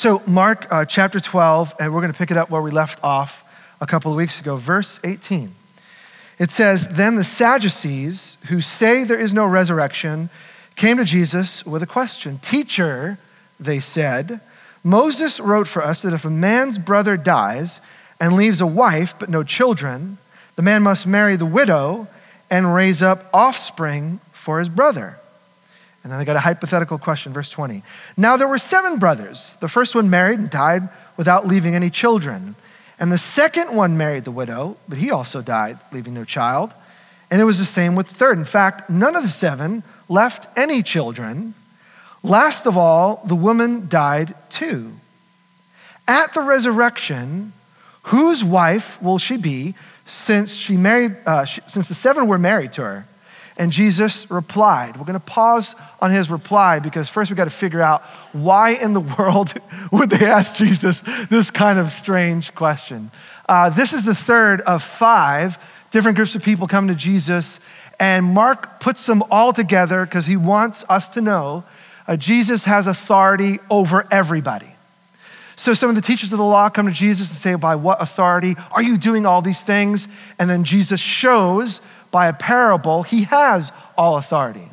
So, Mark uh, chapter 12, and we're going to pick it up where we left off a couple of weeks ago, verse 18. It says, Then the Sadducees, who say there is no resurrection, came to Jesus with a question. Teacher, they said, Moses wrote for us that if a man's brother dies and leaves a wife but no children, the man must marry the widow and raise up offspring for his brother. And then they got a hypothetical question, verse 20. Now there were seven brothers. The first one married and died without leaving any children. And the second one married the widow, but he also died, leaving no child. And it was the same with the third. In fact, none of the seven left any children. Last of all, the woman died too. At the resurrection, whose wife will she be since she married uh, she, since the seven were married to her? And Jesus replied. We're going to pause on his reply because first we got to figure out why in the world would they ask Jesus this kind of strange question. Uh, this is the third of five different groups of people coming to Jesus, and Mark puts them all together because he wants us to know uh, Jesus has authority over everybody. So some of the teachers of the law come to Jesus and say, By what authority are you doing all these things? And then Jesus shows by a parable he has all authority.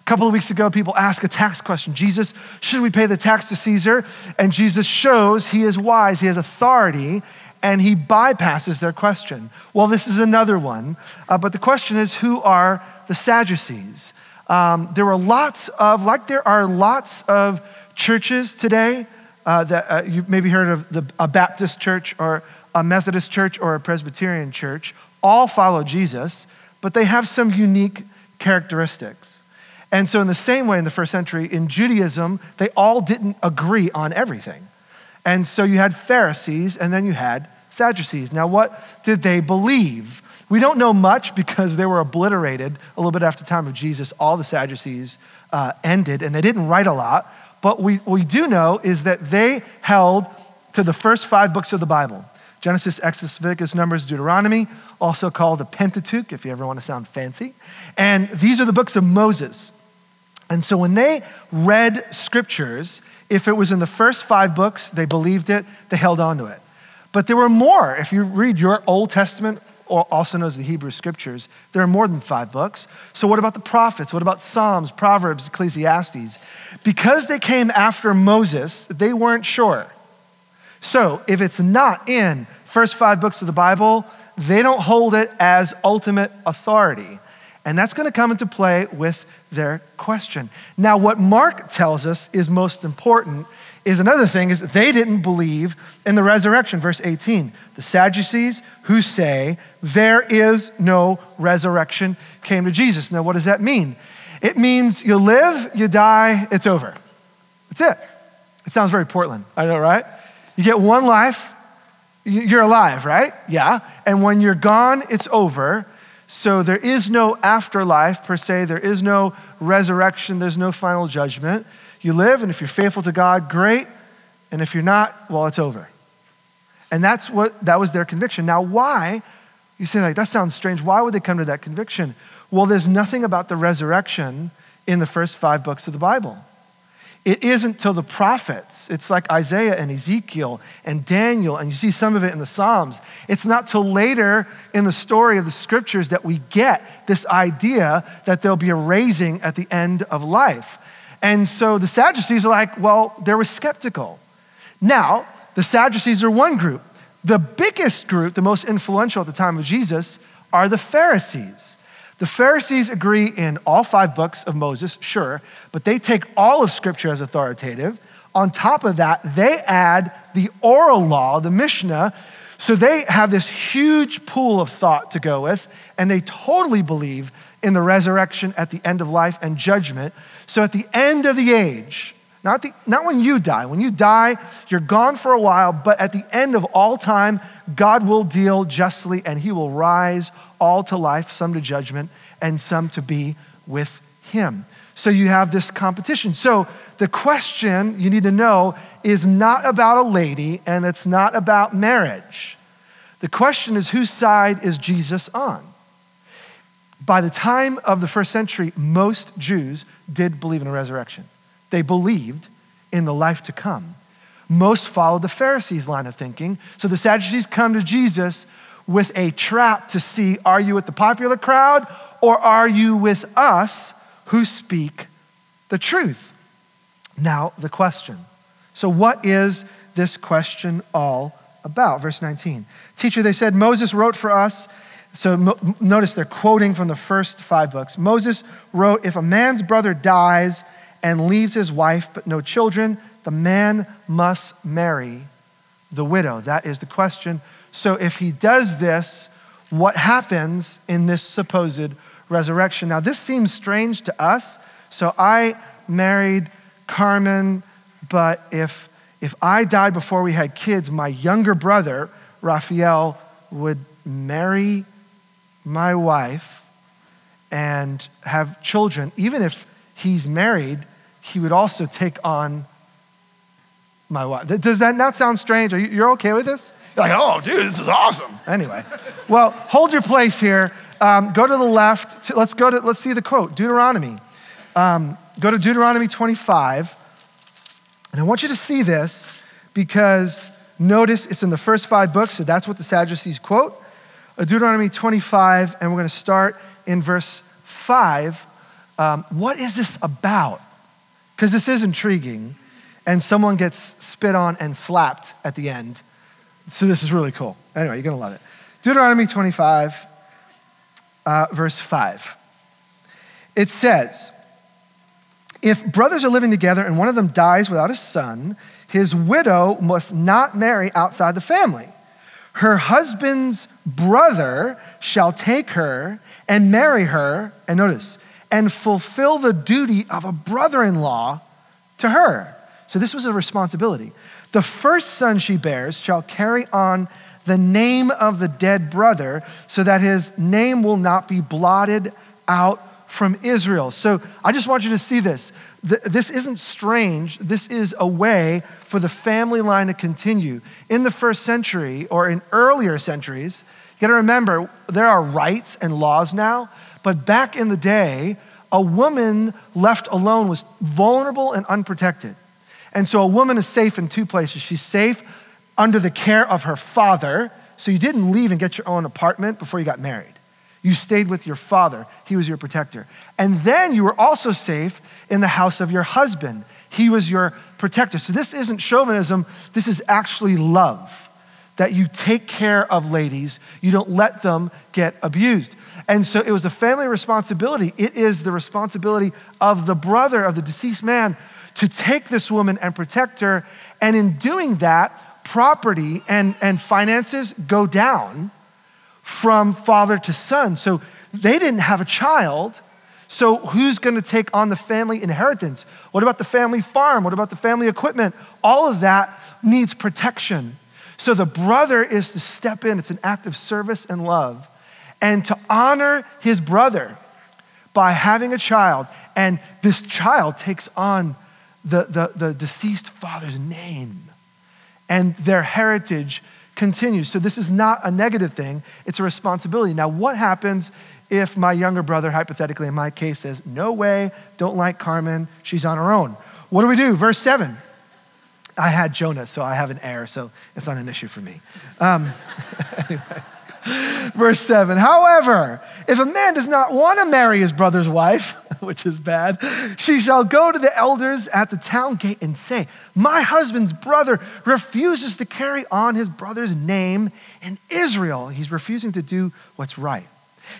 A couple of weeks ago, people asked a tax question Jesus, should we pay the tax to Caesar? And Jesus shows he is wise, he has authority, and he bypasses their question. Well, this is another one. Uh, but the question is who are the Sadducees? Um, there were lots of, like there are lots of churches today uh, that uh, you maybe heard of the, a Baptist church or a Methodist church or a Presbyterian church, all follow Jesus, but they have some unique characteristics. And so, in the same way, in the first century, in Judaism, they all didn't agree on everything. And so, you had Pharisees and then you had Sadducees. Now, what did they believe? We don't know much because they were obliterated a little bit after the time of Jesus. All the Sadducees uh, ended, and they didn't write a lot. But we, what we do know is that they held to the first five books of the Bible Genesis, Exodus, Leviticus, Numbers, Deuteronomy, also called the Pentateuch, if you ever want to sound fancy. And these are the books of Moses. And so when they read scriptures, if it was in the first five books, they believed it, they held on to it. But there were more. If you read your Old Testament, also known as the Hebrew Scriptures, there are more than five books. So, what about the prophets? What about Psalms, Proverbs, Ecclesiastes? Because they came after Moses, they weren't sure. So, if it's not in first five books of the Bible, they don't hold it as ultimate authority. And that's going to come into play with their question. Now, what Mark tells us is most important is another thing is they didn't believe in the resurrection. Verse 18 the sadducees who say there is no resurrection came to jesus. Now what does that mean? It means you live you die it's over. That's it. It sounds very portland. I know right? You get one life you're alive right? Yeah. And when you're gone it's over. So there is no afterlife per se. There is no resurrection. There's no final judgment you live, and if you're faithful to God, great. And if you're not, well, it's over. And that's what that was their conviction. Now, why? You say, like, that sounds strange. Why would they come to that conviction? Well, there's nothing about the resurrection in the first five books of the Bible. It isn't till the prophets. It's like Isaiah and Ezekiel and Daniel, and you see some of it in the Psalms. It's not till later in the story of the scriptures that we get this idea that there'll be a raising at the end of life. And so the Sadducees are like, well, they were skeptical. Now, the Sadducees are one group. The biggest group, the most influential at the time of Jesus, are the Pharisees. The Pharisees agree in all five books of Moses, sure, but they take all of Scripture as authoritative. On top of that, they add the oral law, the Mishnah. So they have this huge pool of thought to go with, and they totally believe in the resurrection at the end of life and judgment. So at the end of the age, not, the, not when you die, when you die, you're gone for a while, but at the end of all time, God will deal justly and he will rise all to life, some to judgment, and some to be with him. So you have this competition. So the question you need to know is not about a lady and it's not about marriage. The question is whose side is Jesus on? By the time of the first century, most Jews did believe in a resurrection. They believed in the life to come. Most followed the Pharisees' line of thinking. So the Sadducees come to Jesus with a trap to see are you with the popular crowd or are you with us who speak the truth? Now, the question. So, what is this question all about? Verse 19. Teacher, they said, Moses wrote for us. So, mo- notice they're quoting from the first five books. Moses wrote, If a man's brother dies and leaves his wife but no children, the man must marry the widow. That is the question. So, if he does this, what happens in this supposed resurrection? Now, this seems strange to us. So, I married Carmen, but if, if I died before we had kids, my younger brother, Raphael, would marry my wife and have children. Even if he's married, he would also take on my wife. Does that not sound strange? Are you, you're okay with this? You're like, oh, dude, this is awesome. Anyway, well, hold your place here. Um, go to the left. let's go to, let's see the quote, Deuteronomy. Um, go to Deuteronomy 25. And I want you to see this because notice it's in the first five books, so that's what the Sadducees quote. Uh, Deuteronomy 25, and we're going to start in verse 5. Um, what is this about? Because this is intriguing, and someone gets spit on and slapped at the end. So this is really cool. Anyway, you're going to love it. Deuteronomy 25, uh, verse 5. It says, if brothers are living together and one of them dies without a son, his widow must not marry outside the family. Her husband's brother shall take her and marry her, and notice, and fulfill the duty of a brother in law to her. So this was a responsibility. The first son she bears shall carry on the name of the dead brother so that his name will not be blotted out from Israel. So I just want you to see this. This isn't strange. This is a way for the family line to continue. In the first century or in earlier centuries, you got to remember there are rights and laws now, but back in the day, a woman left alone was vulnerable and unprotected. And so a woman is safe in two places. She's safe under the care of her father. So you didn't leave and get your own apartment before you got married. You stayed with your father, he was your protector. And then you were also safe in the house of your husband, he was your protector. So this isn't chauvinism, this is actually love. That you take care of ladies, you don't let them get abused. And so it was the family responsibility. It is the responsibility of the brother of the deceased man to take this woman and protect her. And in doing that, property and, and finances go down from father to son. So they didn't have a child. So who's going to take on the family inheritance? What about the family farm? What about the family equipment? All of that needs protection. So the brother is to step in. It's an act of service and love. And to honor his brother by having a child. And this child takes on the, the, the deceased father's name. And their heritage continues. So this is not a negative thing, it's a responsibility. Now, what happens if my younger brother, hypothetically in my case, says, No way, don't like Carmen, she's on her own? What do we do? Verse 7. I had Jonah, so I have an heir, so it's not an issue for me. Um. Verse 7 However, if a man does not want to marry his brother's wife, which is bad, she shall go to the elders at the town gate and say, My husband's brother refuses to carry on his brother's name in Israel. He's refusing to do what's right.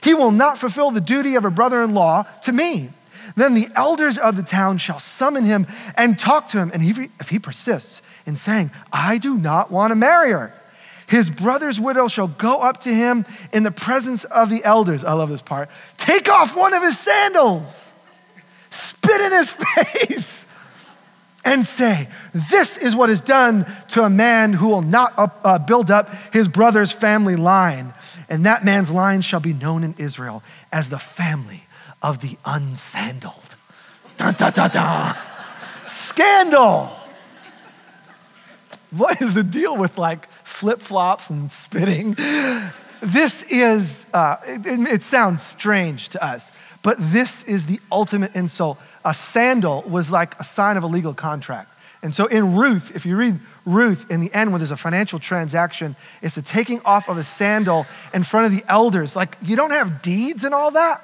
He will not fulfill the duty of a brother in law to me. Then the elders of the town shall summon him and talk to him. And if he persists in saying, I do not want to marry her, his brother's widow shall go up to him in the presence of the elders. I love this part. Take off one of his sandals, spit in his face, and say, This is what is done to a man who will not up, uh, build up his brother's family line. And that man's line shall be known in Israel as the family of the unsandaled. Dun, dun, dun, dun. Scandal. What is the deal with like flip flops and spitting. This is, uh, it, it sounds strange to us, but this is the ultimate insult. A sandal was like a sign of a legal contract. And so in Ruth, if you read Ruth in the end when there's a financial transaction, it's the taking off of a sandal in front of the elders. Like you don't have deeds and all that,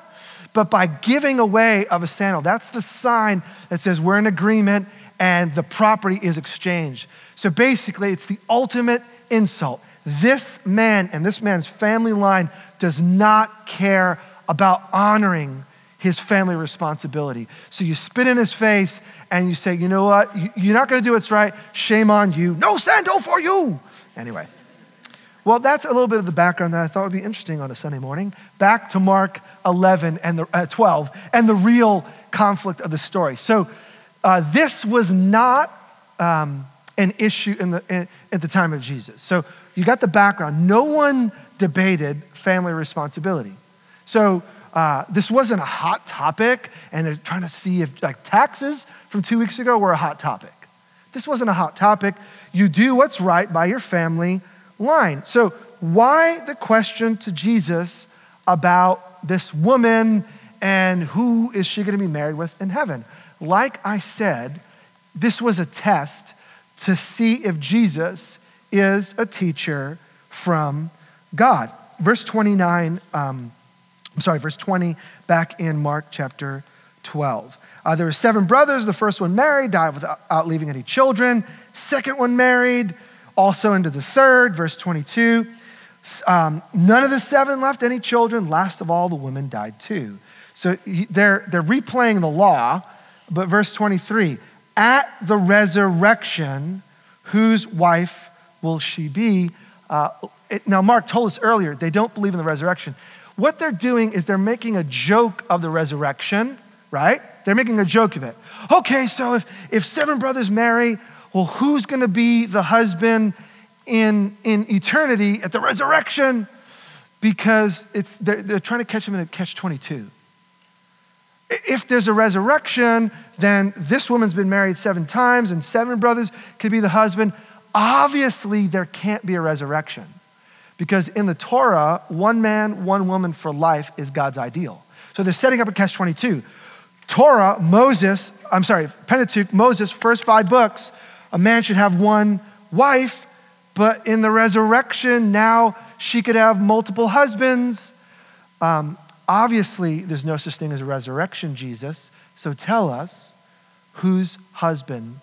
but by giving away of a sandal, that's the sign that says we're in agreement and the property is exchanged. So basically, it's the ultimate insult. This man and this man's family line does not care about honoring his family responsibility. So you spit in his face and you say, you know what? You're not going to do what's right. Shame on you. No sandal for you. Anyway. Well, that's a little bit of the background that I thought would be interesting on a Sunday morning. Back to Mark 11 and the, uh, 12 and the real conflict of the story. So uh, this was not um, an issue in the, in, at the time of Jesus. So you got the background. No one debated family responsibility. So uh, this wasn't a hot topic, and they're trying to see if like taxes from two weeks ago were a hot topic. This wasn't a hot topic. You do what's right by your family line. So why the question to Jesus about this woman and who is she going to be married with in heaven? Like I said, this was a test to see if Jesus is a teacher from God. Verse 29. Um, I'm sorry, verse 20, back in Mark chapter 12. Uh, there were seven brothers. The first one married, died without leaving any children. Second one married, also into the third, verse 22. Um, none of the seven left any children. Last of all, the woman died too. So they're, they're replaying the law, but verse 23 at the resurrection, whose wife will she be? Uh, it, now, Mark told us earlier they don't believe in the resurrection. What they're doing is they're making a joke of the resurrection, right? They're making a joke of it. Okay, so if, if seven brothers marry, well, who's going to be the husband in, in eternity at the resurrection? Because it's, they're, they're trying to catch him in a catch 22. If there's a resurrection, then this woman's been married seven times and seven brothers could be the husband. Obviously, there can't be a resurrection. Because in the Torah, one man, one woman for life is God's ideal. So they're setting up a catch 22. Torah, Moses, I'm sorry, Pentateuch, Moses, first five books, a man should have one wife, but in the resurrection, now she could have multiple husbands. Um, obviously, there's no such thing as a resurrection, Jesus. So tell us whose husband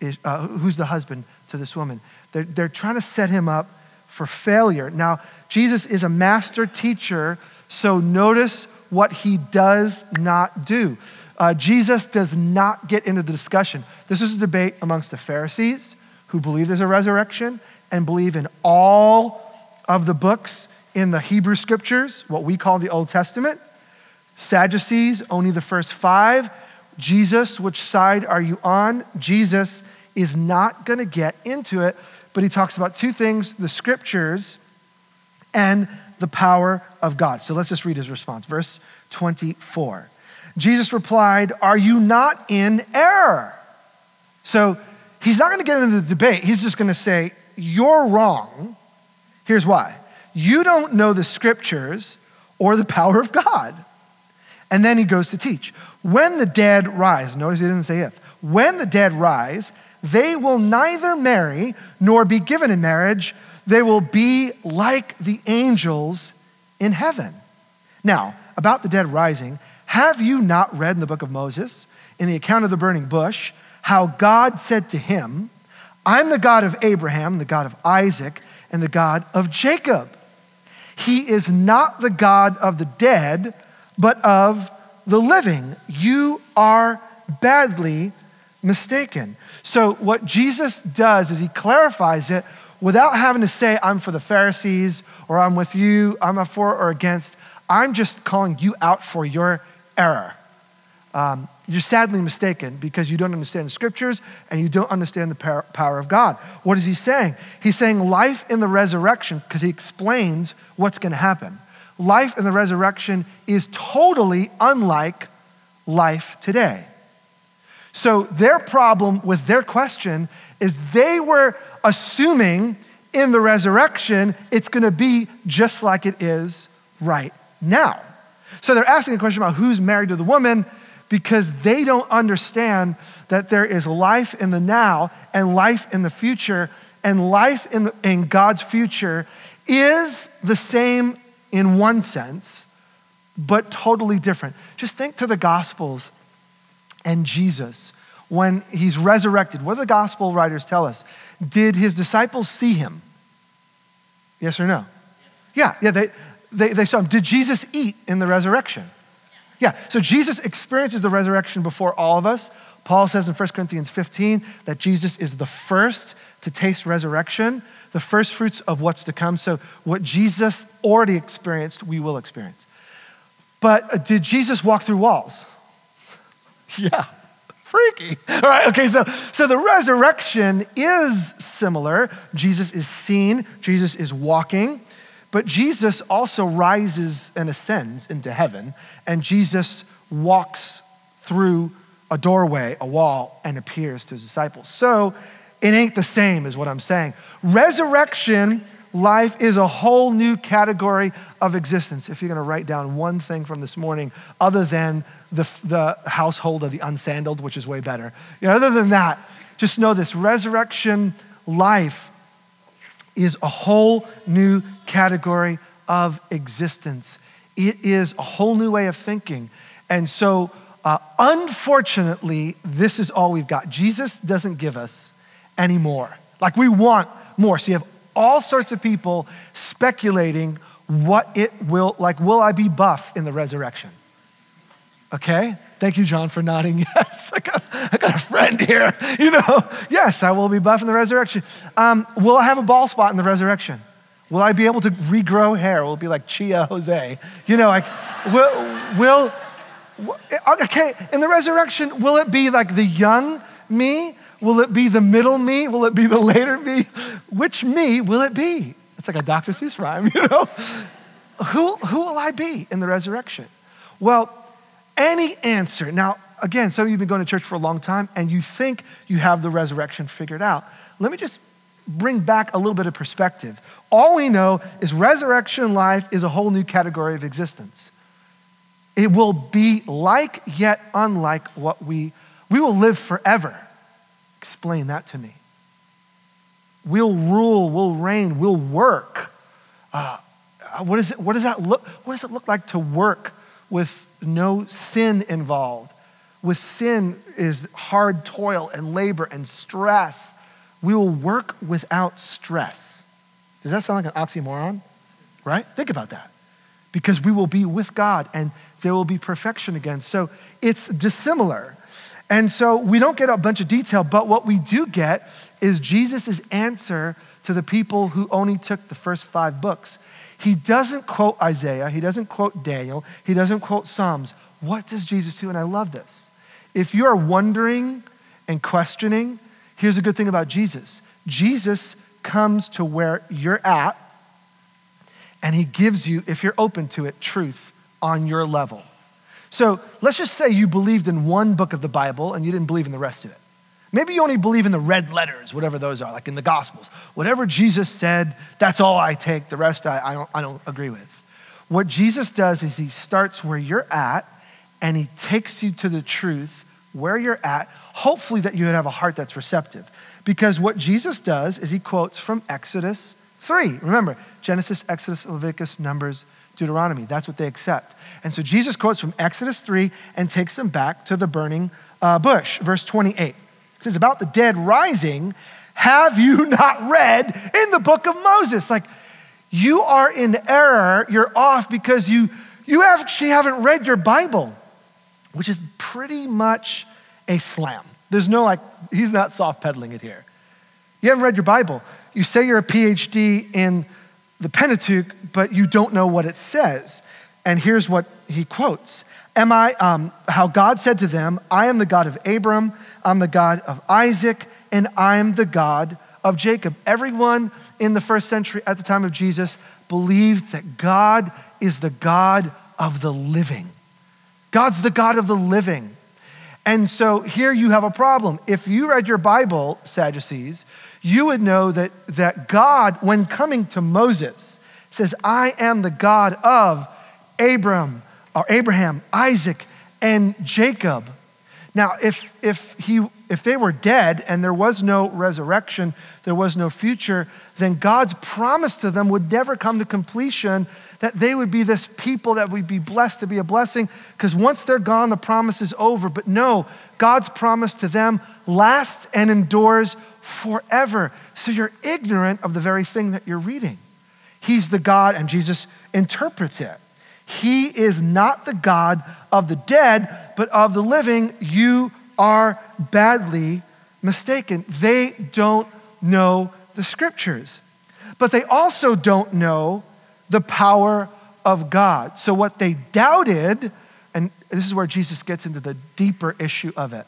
is, uh, who's the husband to this woman. They're, they're trying to set him up for failure. Now, Jesus is a master teacher, so notice what he does not do. Uh, Jesus does not get into the discussion. This is a debate amongst the Pharisees who believe there's a resurrection and believe in all of the books in the Hebrew scriptures, what we call the Old Testament. Sadducees, only the first five. Jesus, which side are you on? Jesus is not going to get into it but he talks about two things the scriptures and the power of God. So let's just read his response. Verse 24. Jesus replied, Are you not in error? So he's not going to get into the debate. He's just going to say, You're wrong. Here's why you don't know the scriptures or the power of God. And then he goes to teach. When the dead rise, notice he didn't say if, when the dead rise, they will neither marry nor be given in marriage. They will be like the angels in heaven. Now, about the dead rising, have you not read in the book of Moses, in the account of the burning bush, how God said to him, I'm the God of Abraham, the God of Isaac, and the God of Jacob. He is not the God of the dead, but of the living. You are badly mistaken. So, what Jesus does is he clarifies it without having to say, I'm for the Pharisees or I'm with you, I'm for or against. I'm just calling you out for your error. Um, you're sadly mistaken because you don't understand the scriptures and you don't understand the power of God. What is he saying? He's saying life in the resurrection because he explains what's going to happen. Life in the resurrection is totally unlike life today. So, their problem with their question is they were assuming in the resurrection it's going to be just like it is right now. So, they're asking a question about who's married to the woman. because they don't understand that there is life in the now and life in the future, and life in, the, in God's future is the same in one sense, but totally different. Just think to the Gospels and Jesus when he's resurrected. What do the Gospel writers tell us? Did his disciples see him? Yes or no? Yeah, yeah, they, they, they saw him. Did Jesus eat in the resurrection? Yeah, so Jesus experiences the resurrection before all of us. Paul says in 1 Corinthians 15 that Jesus is the first to taste resurrection, the first fruits of what's to come. So, what Jesus already experienced, we will experience. But uh, did Jesus walk through walls? yeah, freaky. All right, okay, so, so the resurrection is similar. Jesus is seen, Jesus is walking. But Jesus also rises and ascends into heaven, and Jesus walks through a doorway, a wall, and appears to his disciples. So it ain't the same, is what I'm saying. Resurrection life is a whole new category of existence. If you're going to write down one thing from this morning, other than the, the household of the unsandaled, which is way better, you know, other than that, just know this resurrection life is a whole new category of existence. It is a whole new way of thinking. And so, uh, unfortunately, this is all we've got. Jesus doesn't give us any more. Like, we want more. So, you have all sorts of people speculating what it will, like, will I be buff in the resurrection? Okay? Thank you, John, for nodding. Yes, I got, I got a friend here. You know, yes, I will be buff in the resurrection. Um, will I have a ball spot in the resurrection? Will I be able to regrow hair? Will it be like Chia Jose? You know, like, will, will, okay, in the resurrection, will it be like the young me? Will it be the middle me? Will it be the later me? Which me will it be? It's like a Dr. Seuss rhyme, you know? Who, who will I be in the resurrection? Well, any answer. Now, again, some of you have been going to church for a long time and you think you have the resurrection figured out. Let me just bring back a little bit of perspective. All we know is resurrection life is a whole new category of existence. It will be like yet unlike what we we will live forever. Explain that to me. We'll rule, we'll reign, we'll work. Uh, what, is it, what, does that look, what does it look like to work with no sin involved? With sin is hard toil and labor and stress. We will work without stress. Does that sound like an oxymoron? Right? Think about that. Because we will be with God and there will be perfection again. So it's dissimilar. And so we don't get a bunch of detail, but what we do get is Jesus' answer to the people who only took the first five books. He doesn't quote Isaiah, he doesn't quote Daniel, he doesn't quote Psalms. What does Jesus do? And I love this. If you are wondering and questioning, here's a good thing about Jesus Jesus comes to where you're at, and he gives you, if you're open to it, truth on your level. So let's just say you believed in one book of the Bible and you didn't believe in the rest of it. Maybe you only believe in the red letters, whatever those are, like in the Gospels. Whatever Jesus said, that's all I take. The rest I, I, don't, I don't agree with. What Jesus does is he starts where you're at and he takes you to the truth where you're at, hopefully that you have a heart that's receptive. Because what Jesus does is he quotes from Exodus 3. Remember, Genesis, Exodus, Leviticus, Numbers, Deuteronomy. That's what they accept. And so Jesus quotes from Exodus 3 and takes them back to the burning uh, bush. Verse 28 it says, About the dead rising, have you not read in the book of Moses? Like, you are in error, you're off because you, you actually haven't read your Bible, which is pretty much a slam. There's no like, he's not soft pedaling it here. You haven't read your Bible. You say you're a PhD in the Pentateuch, but you don't know what it says. And here's what he quotes Am I, um, how God said to them, I am the God of Abram, I'm the God of Isaac, and I'm the God of Jacob. Everyone in the first century at the time of Jesus believed that God is the God of the living. God's the God of the living. And so here you have a problem. If you read your Bible, Sadducees, you would know that, that God, when coming to Moses, says, I am the God of Abram, or Abraham, Isaac, and Jacob. Now, if, if, he, if they were dead and there was no resurrection, there was no future, then God's promise to them would never come to completion that they would be this people that would be blessed to be a blessing, because once they're gone, the promise is over. But no, God's promise to them lasts and endures forever. So you're ignorant of the very thing that you're reading. He's the God, and Jesus interprets it. He is not the God of the dead, but of the living. You are badly mistaken. They don't know the scriptures, but they also don't know the power of God. So, what they doubted, and this is where Jesus gets into the deeper issue of it,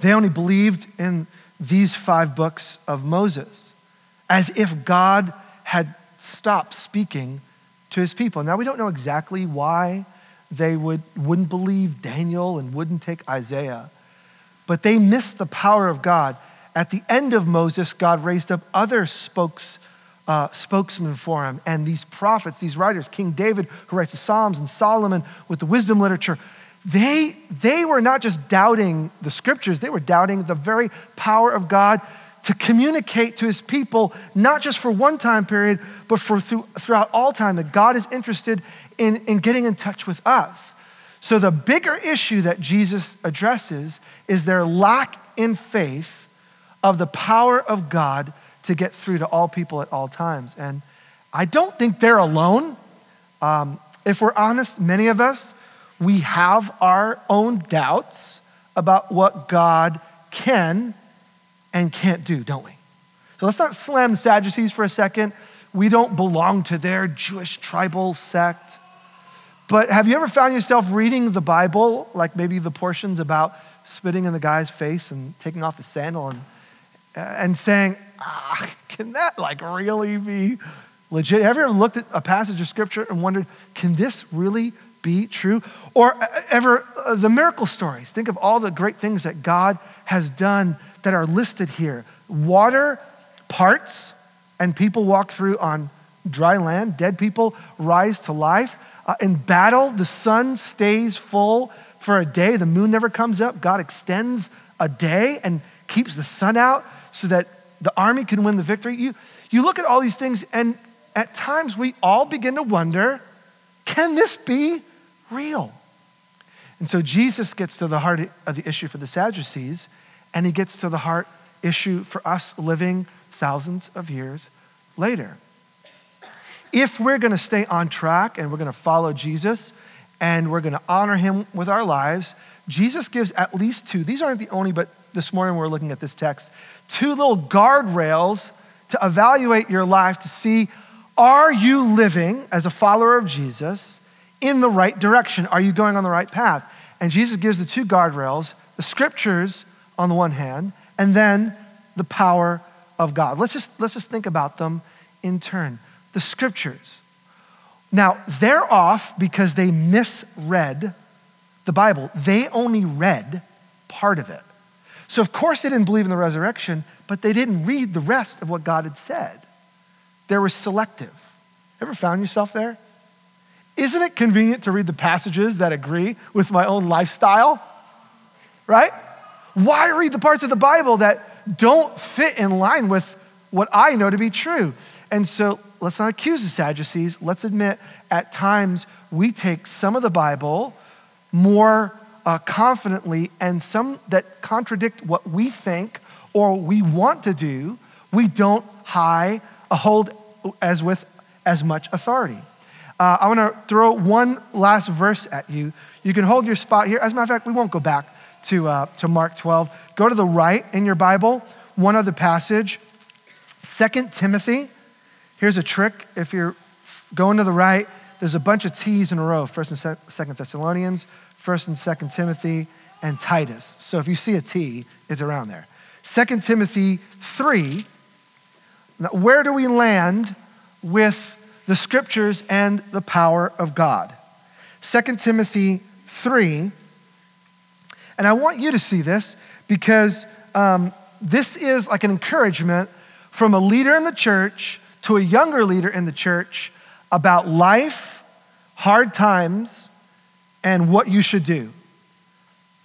they only believed in these five books of Moses as if God had stopped speaking to his people. Now, we don't know exactly why they would, wouldn't believe Daniel and wouldn't take Isaiah, but they missed the power of God. At the end of Moses, God raised up other spokes, uh, spokesmen for him. And these prophets, these writers, King David, who writes the Psalms, and Solomon with the wisdom literature, they, they were not just doubting the scriptures, they were doubting the very power of God to communicate to his people, not just for one time period, but for through, throughout all time, that God is interested in, in getting in touch with us. So, the bigger issue that Jesus addresses is their lack in faith of the power of God to get through to all people at all times. And I don't think they're alone. Um, if we're honest, many of us, we have our own doubts about what God can and can't do, don't we? So let's not slam the Sadducees for a second. We don't belong to their Jewish tribal sect. But have you ever found yourself reading the Bible, like maybe the portions about spitting in the guy's face and taking off his sandal and, and saying, ah, can that like really be legit? Have you ever looked at a passage of scripture and wondered, can this really be true? Or uh, ever uh, the miracle stories. Think of all the great things that God has done that are listed here. Water parts and people walk through on dry land. Dead people rise to life. Uh, in battle, the sun stays full for a day. The moon never comes up. God extends a day and keeps the sun out so that the army can win the victory. You, you look at all these things, and at times we all begin to wonder can this be real? And so Jesus gets to the heart of the issue for the Sadducees and he gets to the heart issue for us living thousands of years later. If we're going to stay on track and we're going to follow Jesus and we're going to honor him with our lives, Jesus gives at least two. These aren't the only, but this morning we're looking at this text. Two little guardrails to evaluate your life to see are you living as a follower of Jesus in the right direction? Are you going on the right path? And Jesus gives the two guardrails the scriptures on the one hand, and then the power of God. Let's just, let's just think about them in turn. The scriptures. Now, they're off because they misread the Bible. They only read part of it. So, of course, they didn't believe in the resurrection, but they didn't read the rest of what God had said. They were selective. Ever found yourself there? Isn't it convenient to read the passages that agree with my own lifestyle? Right? Why read the parts of the Bible that don't fit in line with what I know to be true? And so let's not accuse the Sadducees. Let's admit at times we take some of the Bible more uh, confidently and some that contradict what we think or we want to do, we don't high, hold as with as much authority. Uh, I want to throw one last verse at you. You can hold your spot here. As a matter of fact, we won't go back to, uh, to Mark 12. Go to the right in your Bible, one other passage. Second Timothy. Here's a trick. If you're going to the right, there's a bunch of T's in a row. First and Second Thessalonians, First and Second Timothy, and Titus. So if you see a T, it's around there. Second Timothy 3. Now, where do we land with the scriptures and the power of God? Second Timothy 3 and I want you to see this because um, this is like an encouragement from a leader in the church to a younger leader in the church about life, hard times, and what you should do.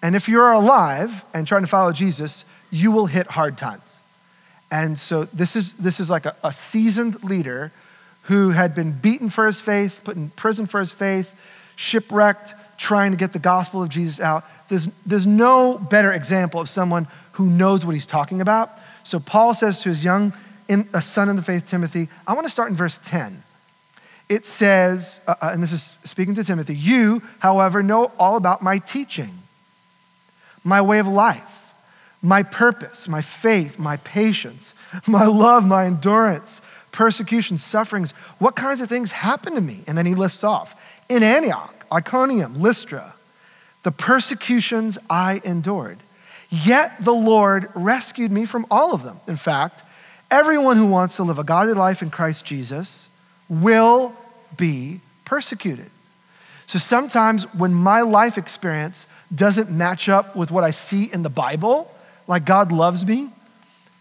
And if you're alive and trying to follow Jesus, you will hit hard times. And so this is, this is like a, a seasoned leader who had been beaten for his faith, put in prison for his faith, shipwrecked, trying to get the gospel of Jesus out. There's, there's no better example of someone who knows what he's talking about. So Paul says to his young in, a son in the faith, Timothy, I want to start in verse 10. It says, uh, uh, and this is speaking to Timothy, you, however, know all about my teaching, my way of life, my purpose, my faith, my patience, my love, my endurance, persecution, sufferings. What kinds of things happened to me? And then he lists off in Antioch, Iconium, Lystra, the persecutions I endured. Yet the Lord rescued me from all of them. In fact, everyone who wants to live a godly life in Christ Jesus will be persecuted. So sometimes when my life experience doesn't match up with what I see in the Bible, like God loves me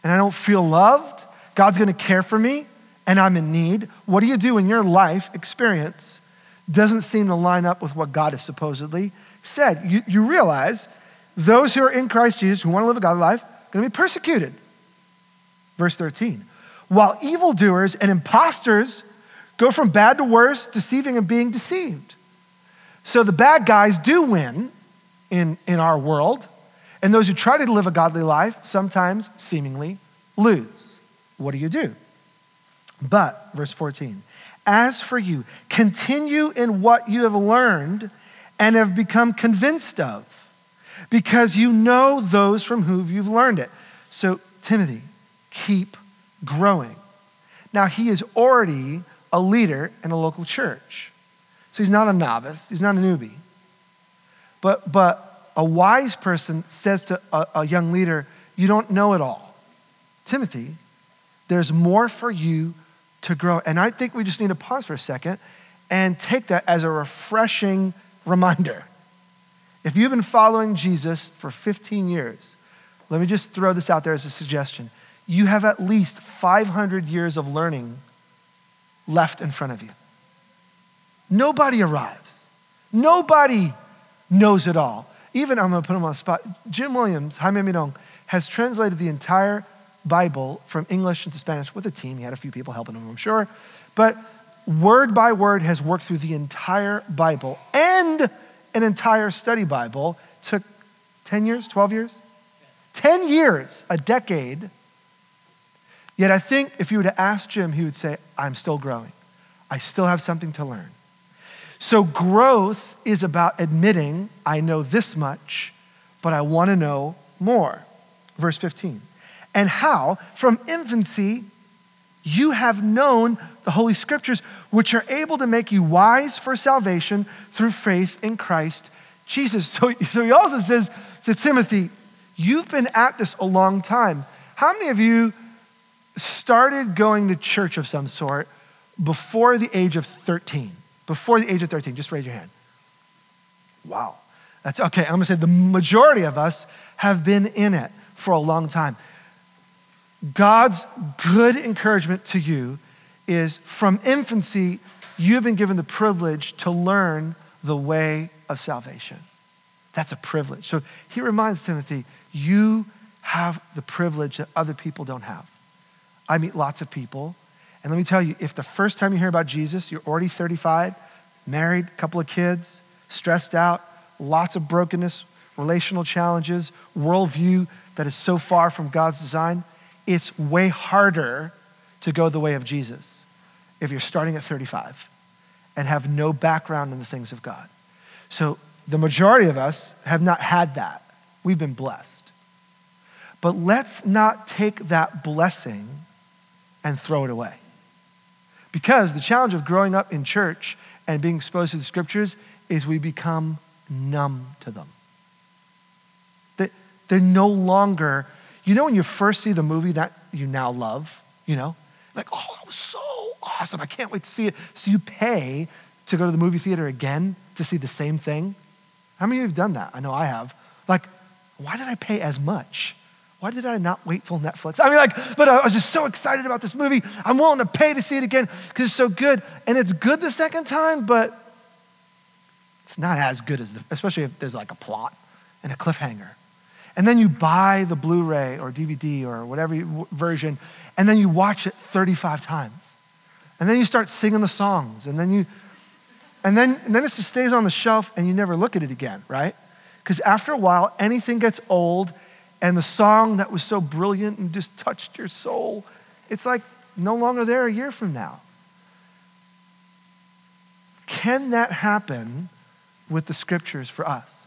and I don't feel loved, God's gonna care for me and I'm in need, what do you do when your life experience doesn't seem to line up with what God has supposedly said? You, you realize those who are in Christ Jesus, who want to live a godly life, are going to be persecuted. Verse 13. While evildoers and imposters go from bad to worse, deceiving and being deceived. So the bad guys do win in, in our world, and those who try to live a godly life sometimes seemingly lose. What do you do? But, verse 14, as for you, continue in what you have learned and have become convinced of because you know those from whom you've learned it. So, Timothy, keep growing. Now, he is already a leader in a local church. So he's not a novice, he's not a newbie. But, but a wise person says to a, a young leader, You don't know it all. Timothy, there's more for you to grow. And I think we just need to pause for a second and take that as a refreshing reminder. If you've been following Jesus for 15 years, let me just throw this out there as a suggestion. You have at least 500 years of learning left in front of you. Nobody arrives. Nobody knows it all. Even, I'm going to put him on the spot, Jim Williams, Jaime Mirong, has translated the entire Bible from English into Spanish with a team. He had a few people helping him, I'm sure. But word by word has worked through the entire Bible and an entire study Bible took 10 years, 12 years? 10 years, a decade. Yet I think if you were to ask Jim, he would say, I'm still growing. I still have something to learn. So growth is about admitting, I know this much, but I want to know more. Verse 15. And how, from infancy, you have known the Holy Scriptures, which are able to make you wise for salvation through faith in Christ Jesus. So, so he also says to Timothy, You've been at this a long time. How many of you started going to church of some sort before the age of 13? Before the age of 13, just raise your hand. Wow. That's okay. I'm gonna say the majority of us have been in it for a long time. God's good encouragement to you is from infancy, you've been given the privilege to learn the way of salvation. That's a privilege. So he reminds Timothy, you have the privilege that other people don't have. I meet lots of people, and let me tell you, if the first time you hear about Jesus, you're already 35, married, couple of kids, stressed out, lots of brokenness, relational challenges, worldview that is so far from God's design, it's way harder to go the way of Jesus if you're starting at 35 and have no background in the things of God. So the majority of us have not had that. We've been blessed. But let's not take that blessing and throw it away. Because the challenge of growing up in church and being exposed to the scriptures is we become numb to them. They're no longer you know when you first see the movie that you now love, you know? Like, oh, that was so awesome. I can't wait to see it. So you pay to go to the movie theater again to see the same thing. How many of you have done that? I know I have. Like, why did I pay as much? Why did I not wait till Netflix? I mean, like, but I was just so excited about this movie. I'm willing to pay to see it again because it's so good. And it's good the second time, but It's not as good as the, especially if there's like a plot and a cliffhanger. And then you buy the Blu ray or DVD or whatever you, version, and then you watch it 35 times. And then you start singing the songs, and then you, and then, and then it just stays on the shelf and you never look at it again, right? Because after a while, anything gets old, and the song that was so brilliant and just touched your soul, it's like no longer there a year from now. Can that happen with the scriptures for us?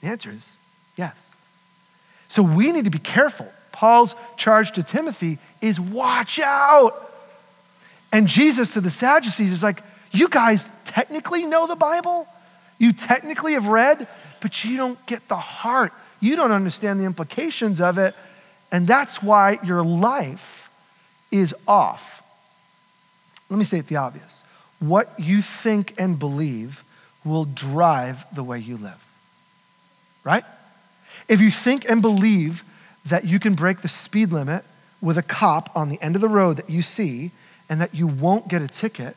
The answer is yes. So we need to be careful. Paul's charge to Timothy is watch out. And Jesus to the Sadducees is like, you guys technically know the Bible, you technically have read, but you don't get the heart. You don't understand the implications of it. And that's why your life is off. Let me state the obvious what you think and believe will drive the way you live. Right? If you think and believe that you can break the speed limit with a cop on the end of the road that you see and that you won't get a ticket,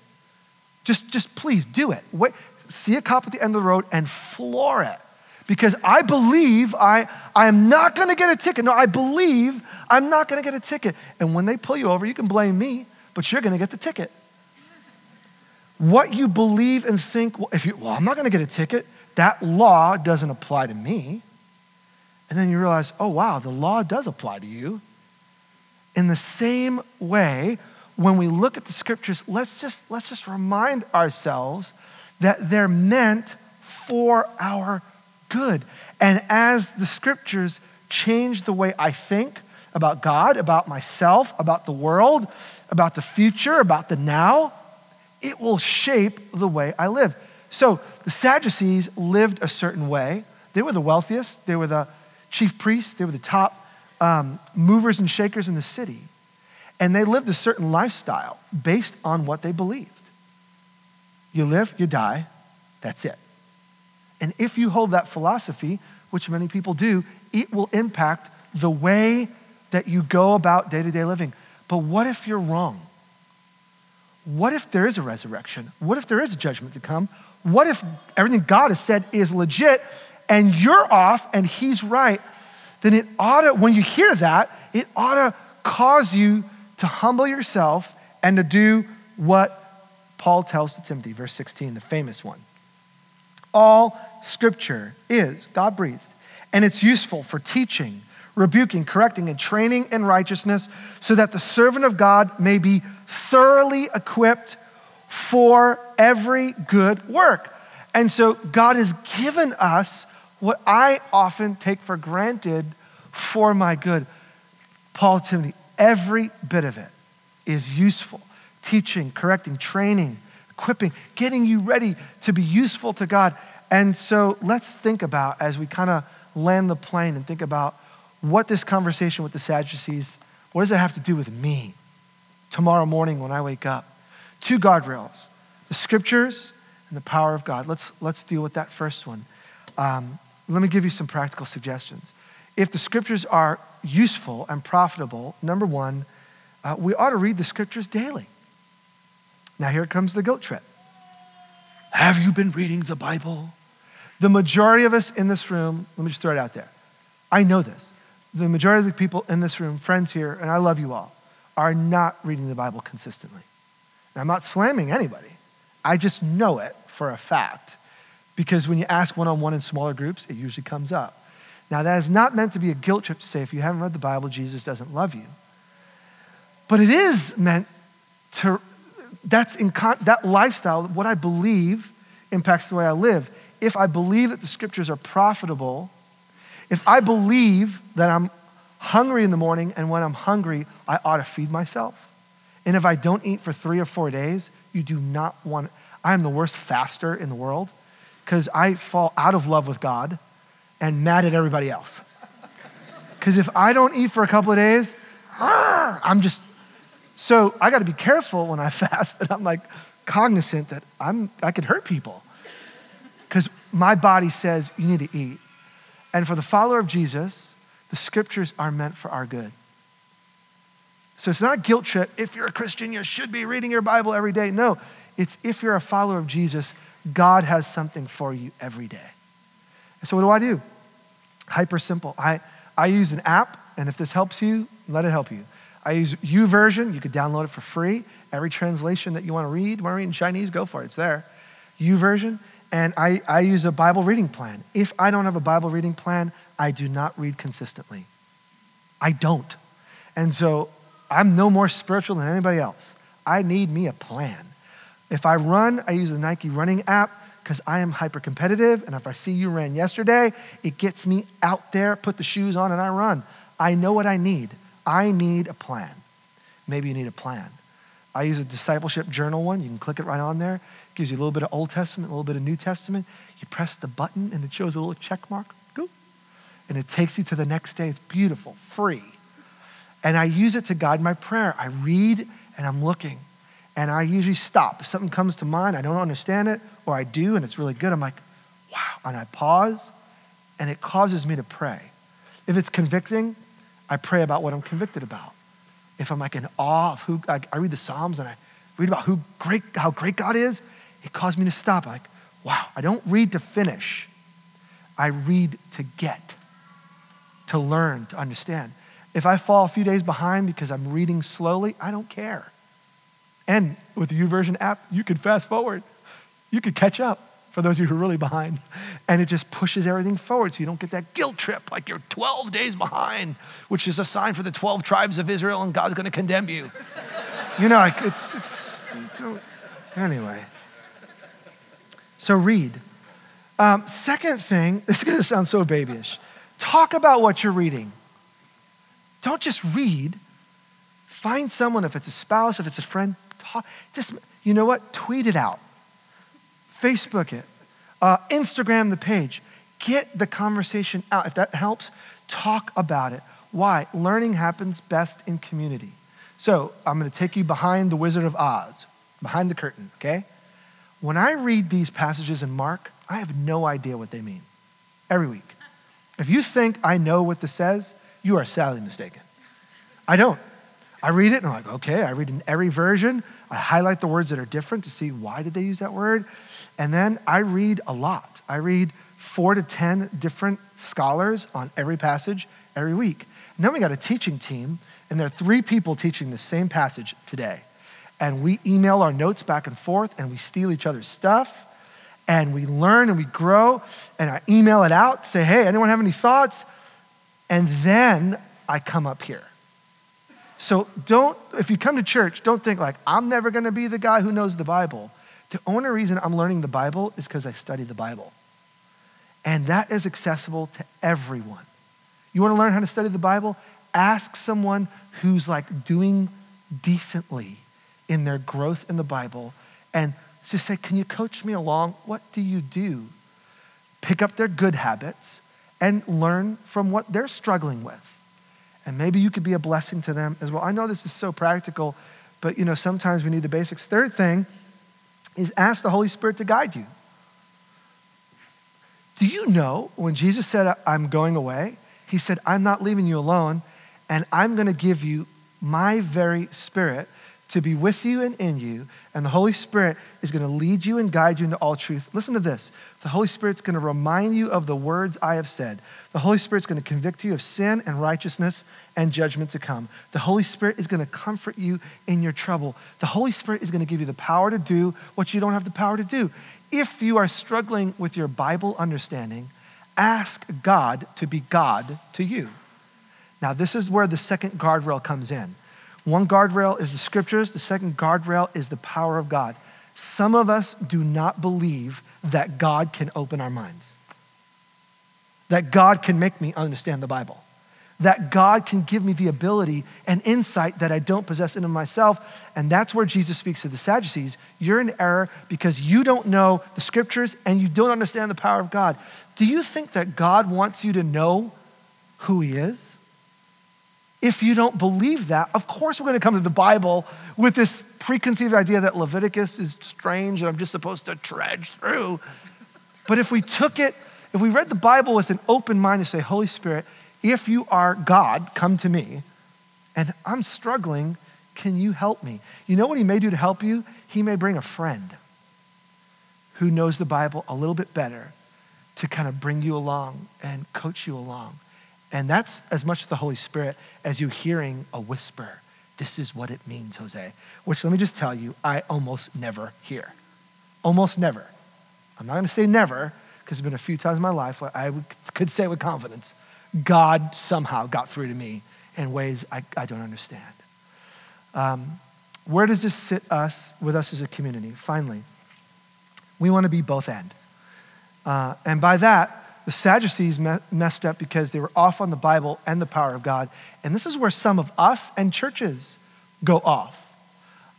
just, just please do it. Wait, see a cop at the end of the road and floor it. Because I believe I, I am not gonna get a ticket. No, I believe I'm not gonna get a ticket. And when they pull you over, you can blame me, but you're gonna get the ticket. What you believe and think, well, if you, well, I'm not gonna get a ticket, that law doesn't apply to me. And then you realize, oh, wow, the law does apply to you. In the same way, when we look at the scriptures, let's just, let's just remind ourselves that they're meant for our good. And as the scriptures change the way I think about God, about myself, about the world, about the future, about the now, it will shape the way I live. So the Sadducees lived a certain way. They were the wealthiest, they were the chief priests, they were the top um, movers and shakers in the city. And they lived a certain lifestyle based on what they believed. You live, you die, that's it. And if you hold that philosophy, which many people do, it will impact the way that you go about day to day living. But what if you're wrong? What if there is a resurrection? What if there is a judgment to come? What if everything God has said is legit and you're off and He's right? Then it ought to, when you hear that, it ought to cause you to humble yourself and to do what Paul tells to Timothy, verse 16, the famous one. All scripture is God breathed, and it's useful for teaching, rebuking, correcting, and training in righteousness, so that the servant of God may be thoroughly equipped for every good work. And so God has given us what I often take for granted for my good. Paul Timothy, every bit of it is useful. Teaching, correcting, training, equipping, getting you ready to be useful to God. And so let's think about as we kind of land the plane and think about what this conversation with the Sadducees, what does it have to do with me tomorrow morning when I wake up? Two guardrails the scriptures and the power of God. Let's, let's deal with that first one. Um, let me give you some practical suggestions. If the scriptures are useful and profitable, number one, uh, we ought to read the scriptures daily. Now, here comes the guilt trip. Have you been reading the Bible? The majority of us in this room, let me just throw it out there. I know this. The majority of the people in this room, friends here, and I love you all, are not reading the Bible consistently. Now, I'm not slamming anybody. I just know it for a fact because when you ask one on one in smaller groups, it usually comes up. Now, that is not meant to be a guilt trip to say if you haven't read the Bible, Jesus doesn't love you. But it is meant to, that's in, that lifestyle, what I believe impacts the way I live if I believe that the scriptures are profitable, if I believe that I'm hungry in the morning and when I'm hungry, I ought to feed myself. And if I don't eat for three or four days, you do not want, I am the worst faster in the world because I fall out of love with God and mad at everybody else. Because if I don't eat for a couple of days, I'm just, so I got to be careful when I fast that I'm like cognizant that I'm, I could hurt people because my body says you need to eat. And for the follower of Jesus, the scriptures are meant for our good. So it's not guilt trip. If you're a Christian, you should be reading your Bible every day. No, It's if you're a follower of Jesus, God has something for you every day. So, what do I do? Hyper simple. I, I use an app, and if this helps you, let it help you. I use YouVersion. You could download it for free. Every translation that you want to read, want to read in Chinese, go for it. It's there. YouVersion. And I, I use a Bible reading plan. If I don't have a Bible reading plan, I do not read consistently. I don't. And so I'm no more spiritual than anybody else. I need me a plan. If I run, I use the Nike running app because I am hyper competitive. And if I see you ran yesterday, it gets me out there, put the shoes on, and I run. I know what I need. I need a plan. Maybe you need a plan. I use a discipleship journal one. You can click it right on there. It gives you a little bit of Old Testament, a little bit of New Testament. You press the button and it shows a little check mark. And it takes you to the next day. It's beautiful, free. And I use it to guide my prayer. I read and I'm looking. And I usually stop. If something comes to mind, I don't understand it, or I do and it's really good, I'm like, wow. And I pause and it causes me to pray. If it's convicting, I pray about what I'm convicted about. If I'm like in awe of who, I, I read the Psalms and I read about who great, how great God is, it causes me to stop. Like, wow, I don't read to finish. I read to get, to learn, to understand. If I fall a few days behind because I'm reading slowly, I don't care. And with the YouVersion app, you can fast forward. You could catch up for those of you who are really behind. And it just pushes everything forward so you don't get that guilt trip like you're 12 days behind, which is a sign for the 12 tribes of Israel and God's going to condemn you. you know, it's, it's, anyway. So read. Um, second thing, this is going to sound so babyish. Talk about what you're reading. Don't just read. Find someone, if it's a spouse, if it's a friend, talk, just, you know what? Tweet it out. Facebook it. Uh, Instagram the page. Get the conversation out. If that helps, talk about it. Why? Learning happens best in community. So I'm going to take you behind the Wizard of Oz, behind the curtain, okay? When I read these passages in Mark, I have no idea what they mean every week. If you think I know what this says, you are sadly mistaken. I don't. I read it and I'm like, okay, I read in every version. I highlight the words that are different to see why did they use that word. And then I read a lot. I read four to 10 different scholars on every passage every week. And then we got a teaching team, and there are three people teaching the same passage today. And we email our notes back and forth, and we steal each other's stuff, and we learn and we grow. And I email it out, say, hey, anyone have any thoughts? And then I come up here. So don't, if you come to church, don't think like, I'm never going to be the guy who knows the Bible. The only reason I'm learning the Bible is because I study the Bible. And that is accessible to everyone. You want to learn how to study the Bible? Ask someone who's like doing decently in their growth in the Bible and just say, Can you coach me along? What do you do? Pick up their good habits and learn from what they're struggling with. And maybe you could be a blessing to them as well. I know this is so practical, but you know, sometimes we need the basics. Third thing is ask the Holy Spirit to guide you. Do you know when Jesus said, I'm going away, he said, I'm not leaving you alone, and I'm going to give you my very spirit to be with you and in you, and the Holy Spirit is going to lead you and guide you into all truth. Listen to this the Holy Spirit's going to remind you of the words I have said. The Holy Spirit's going to convict you of sin and righteousness and judgment to come. The Holy Spirit is going to comfort you in your trouble. The Holy Spirit is going to give you the power to do what you don't have the power to do. If you are struggling with your Bible understanding, ask God to be God to you. Now, this is where the second guardrail comes in. One guardrail is the scriptures, the second guardrail is the power of God. Some of us do not believe that God can open our minds, that God can make me understand the Bible, that God can give me the ability and insight that I don't possess in myself. And that's where Jesus speaks to the Sadducees. You're in error because you don't know the scriptures and you don't understand the power of God. Do you think that God wants you to know who He is? If you don't believe that, of course we're going to come to the Bible with this preconceived idea that Leviticus is strange and I'm just supposed to trudge through. But if we took it, if we read the Bible with an open mind and say, Holy Spirit, if you are God, come to me, and I'm struggling Can you help me? You know what he may do to help you? He may bring a friend who knows the Bible a little bit better to kind of bring you along and coach you along. And that's as much the Holy Spirit as you hearing a whisper. This is what it means, Jose. Which let me just tell you, I almost never hear. Almost never. I'm not going to say never, because there's been a few times in my life where I could say with confidence, God somehow got through to me in ways I, I don't understand. Um, where does this sit us with us as a community? Finally, we want to be both end. Uh, and by that, the Sadducees me- messed up because they were off on the Bible and the power of God. And this is where some of us and churches go off.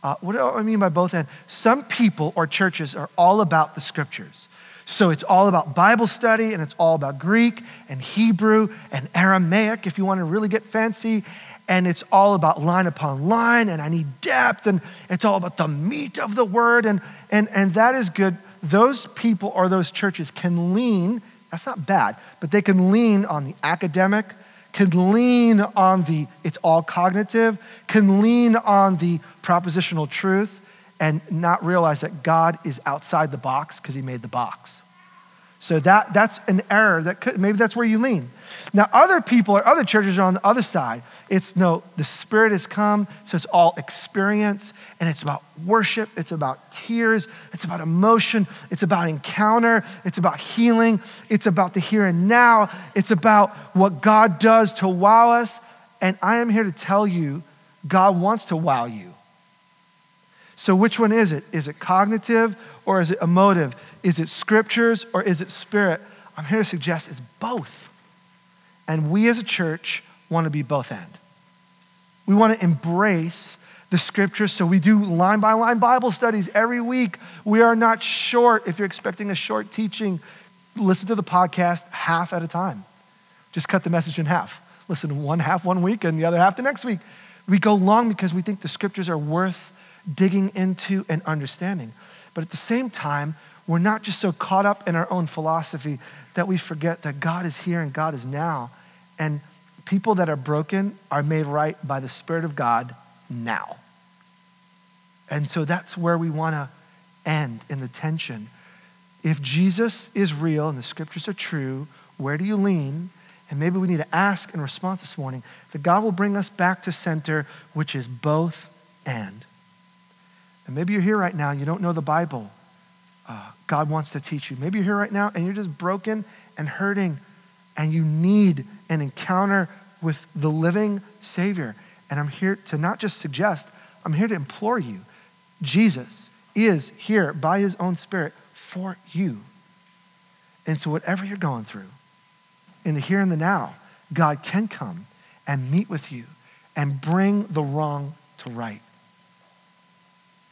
Uh, what do I mean by both end? Some people or churches are all about the scriptures. So it's all about Bible study and it's all about Greek and Hebrew and Aramaic if you want to really get fancy. And it's all about line upon line and I need depth and it's all about the meat of the word. And, and, and that is good. Those people or those churches can lean, that's not bad, but they can lean on the academic, can lean on the it's all cognitive, can lean on the propositional truth and not realize that God is outside the box because he made the box. So that, that's an error that could, maybe that's where you lean. Now, other people or other churches are on the other side. It's no, the Spirit has come, so it's all experience, and it's about worship, it's about tears, it's about emotion, it's about encounter, it's about healing, it's about the here and now, it's about what God does to wow us. And I am here to tell you, God wants to wow you. So, which one is it? Is it cognitive or is it emotive? Is it scriptures or is it spirit? I'm here to suggest it's both. And we as a church want to be both end. We want to embrace the scriptures. So we do line by line Bible studies every week. We are not short. If you're expecting a short teaching, listen to the podcast half at a time. Just cut the message in half. Listen to one half one week and the other half the next week. We go long because we think the scriptures are worth digging into and understanding. But at the same time, we're not just so caught up in our own philosophy that we forget that God is here and God is now. And people that are broken are made right by the Spirit of God now. And so that's where we want to end in the tension. If Jesus is real and the scriptures are true, where do you lean? And maybe we need to ask in response this morning that God will bring us back to center, which is both and. And maybe you're here right now and you don't know the Bible. Uh, God wants to teach you. Maybe you're here right now and you're just broken and hurting and you need an encounter with the living Savior. And I'm here to not just suggest, I'm here to implore you. Jesus is here by his own Spirit for you. And so, whatever you're going through, in the here and the now, God can come and meet with you and bring the wrong to right.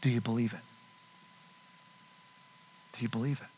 Do you believe it? Do you believe it?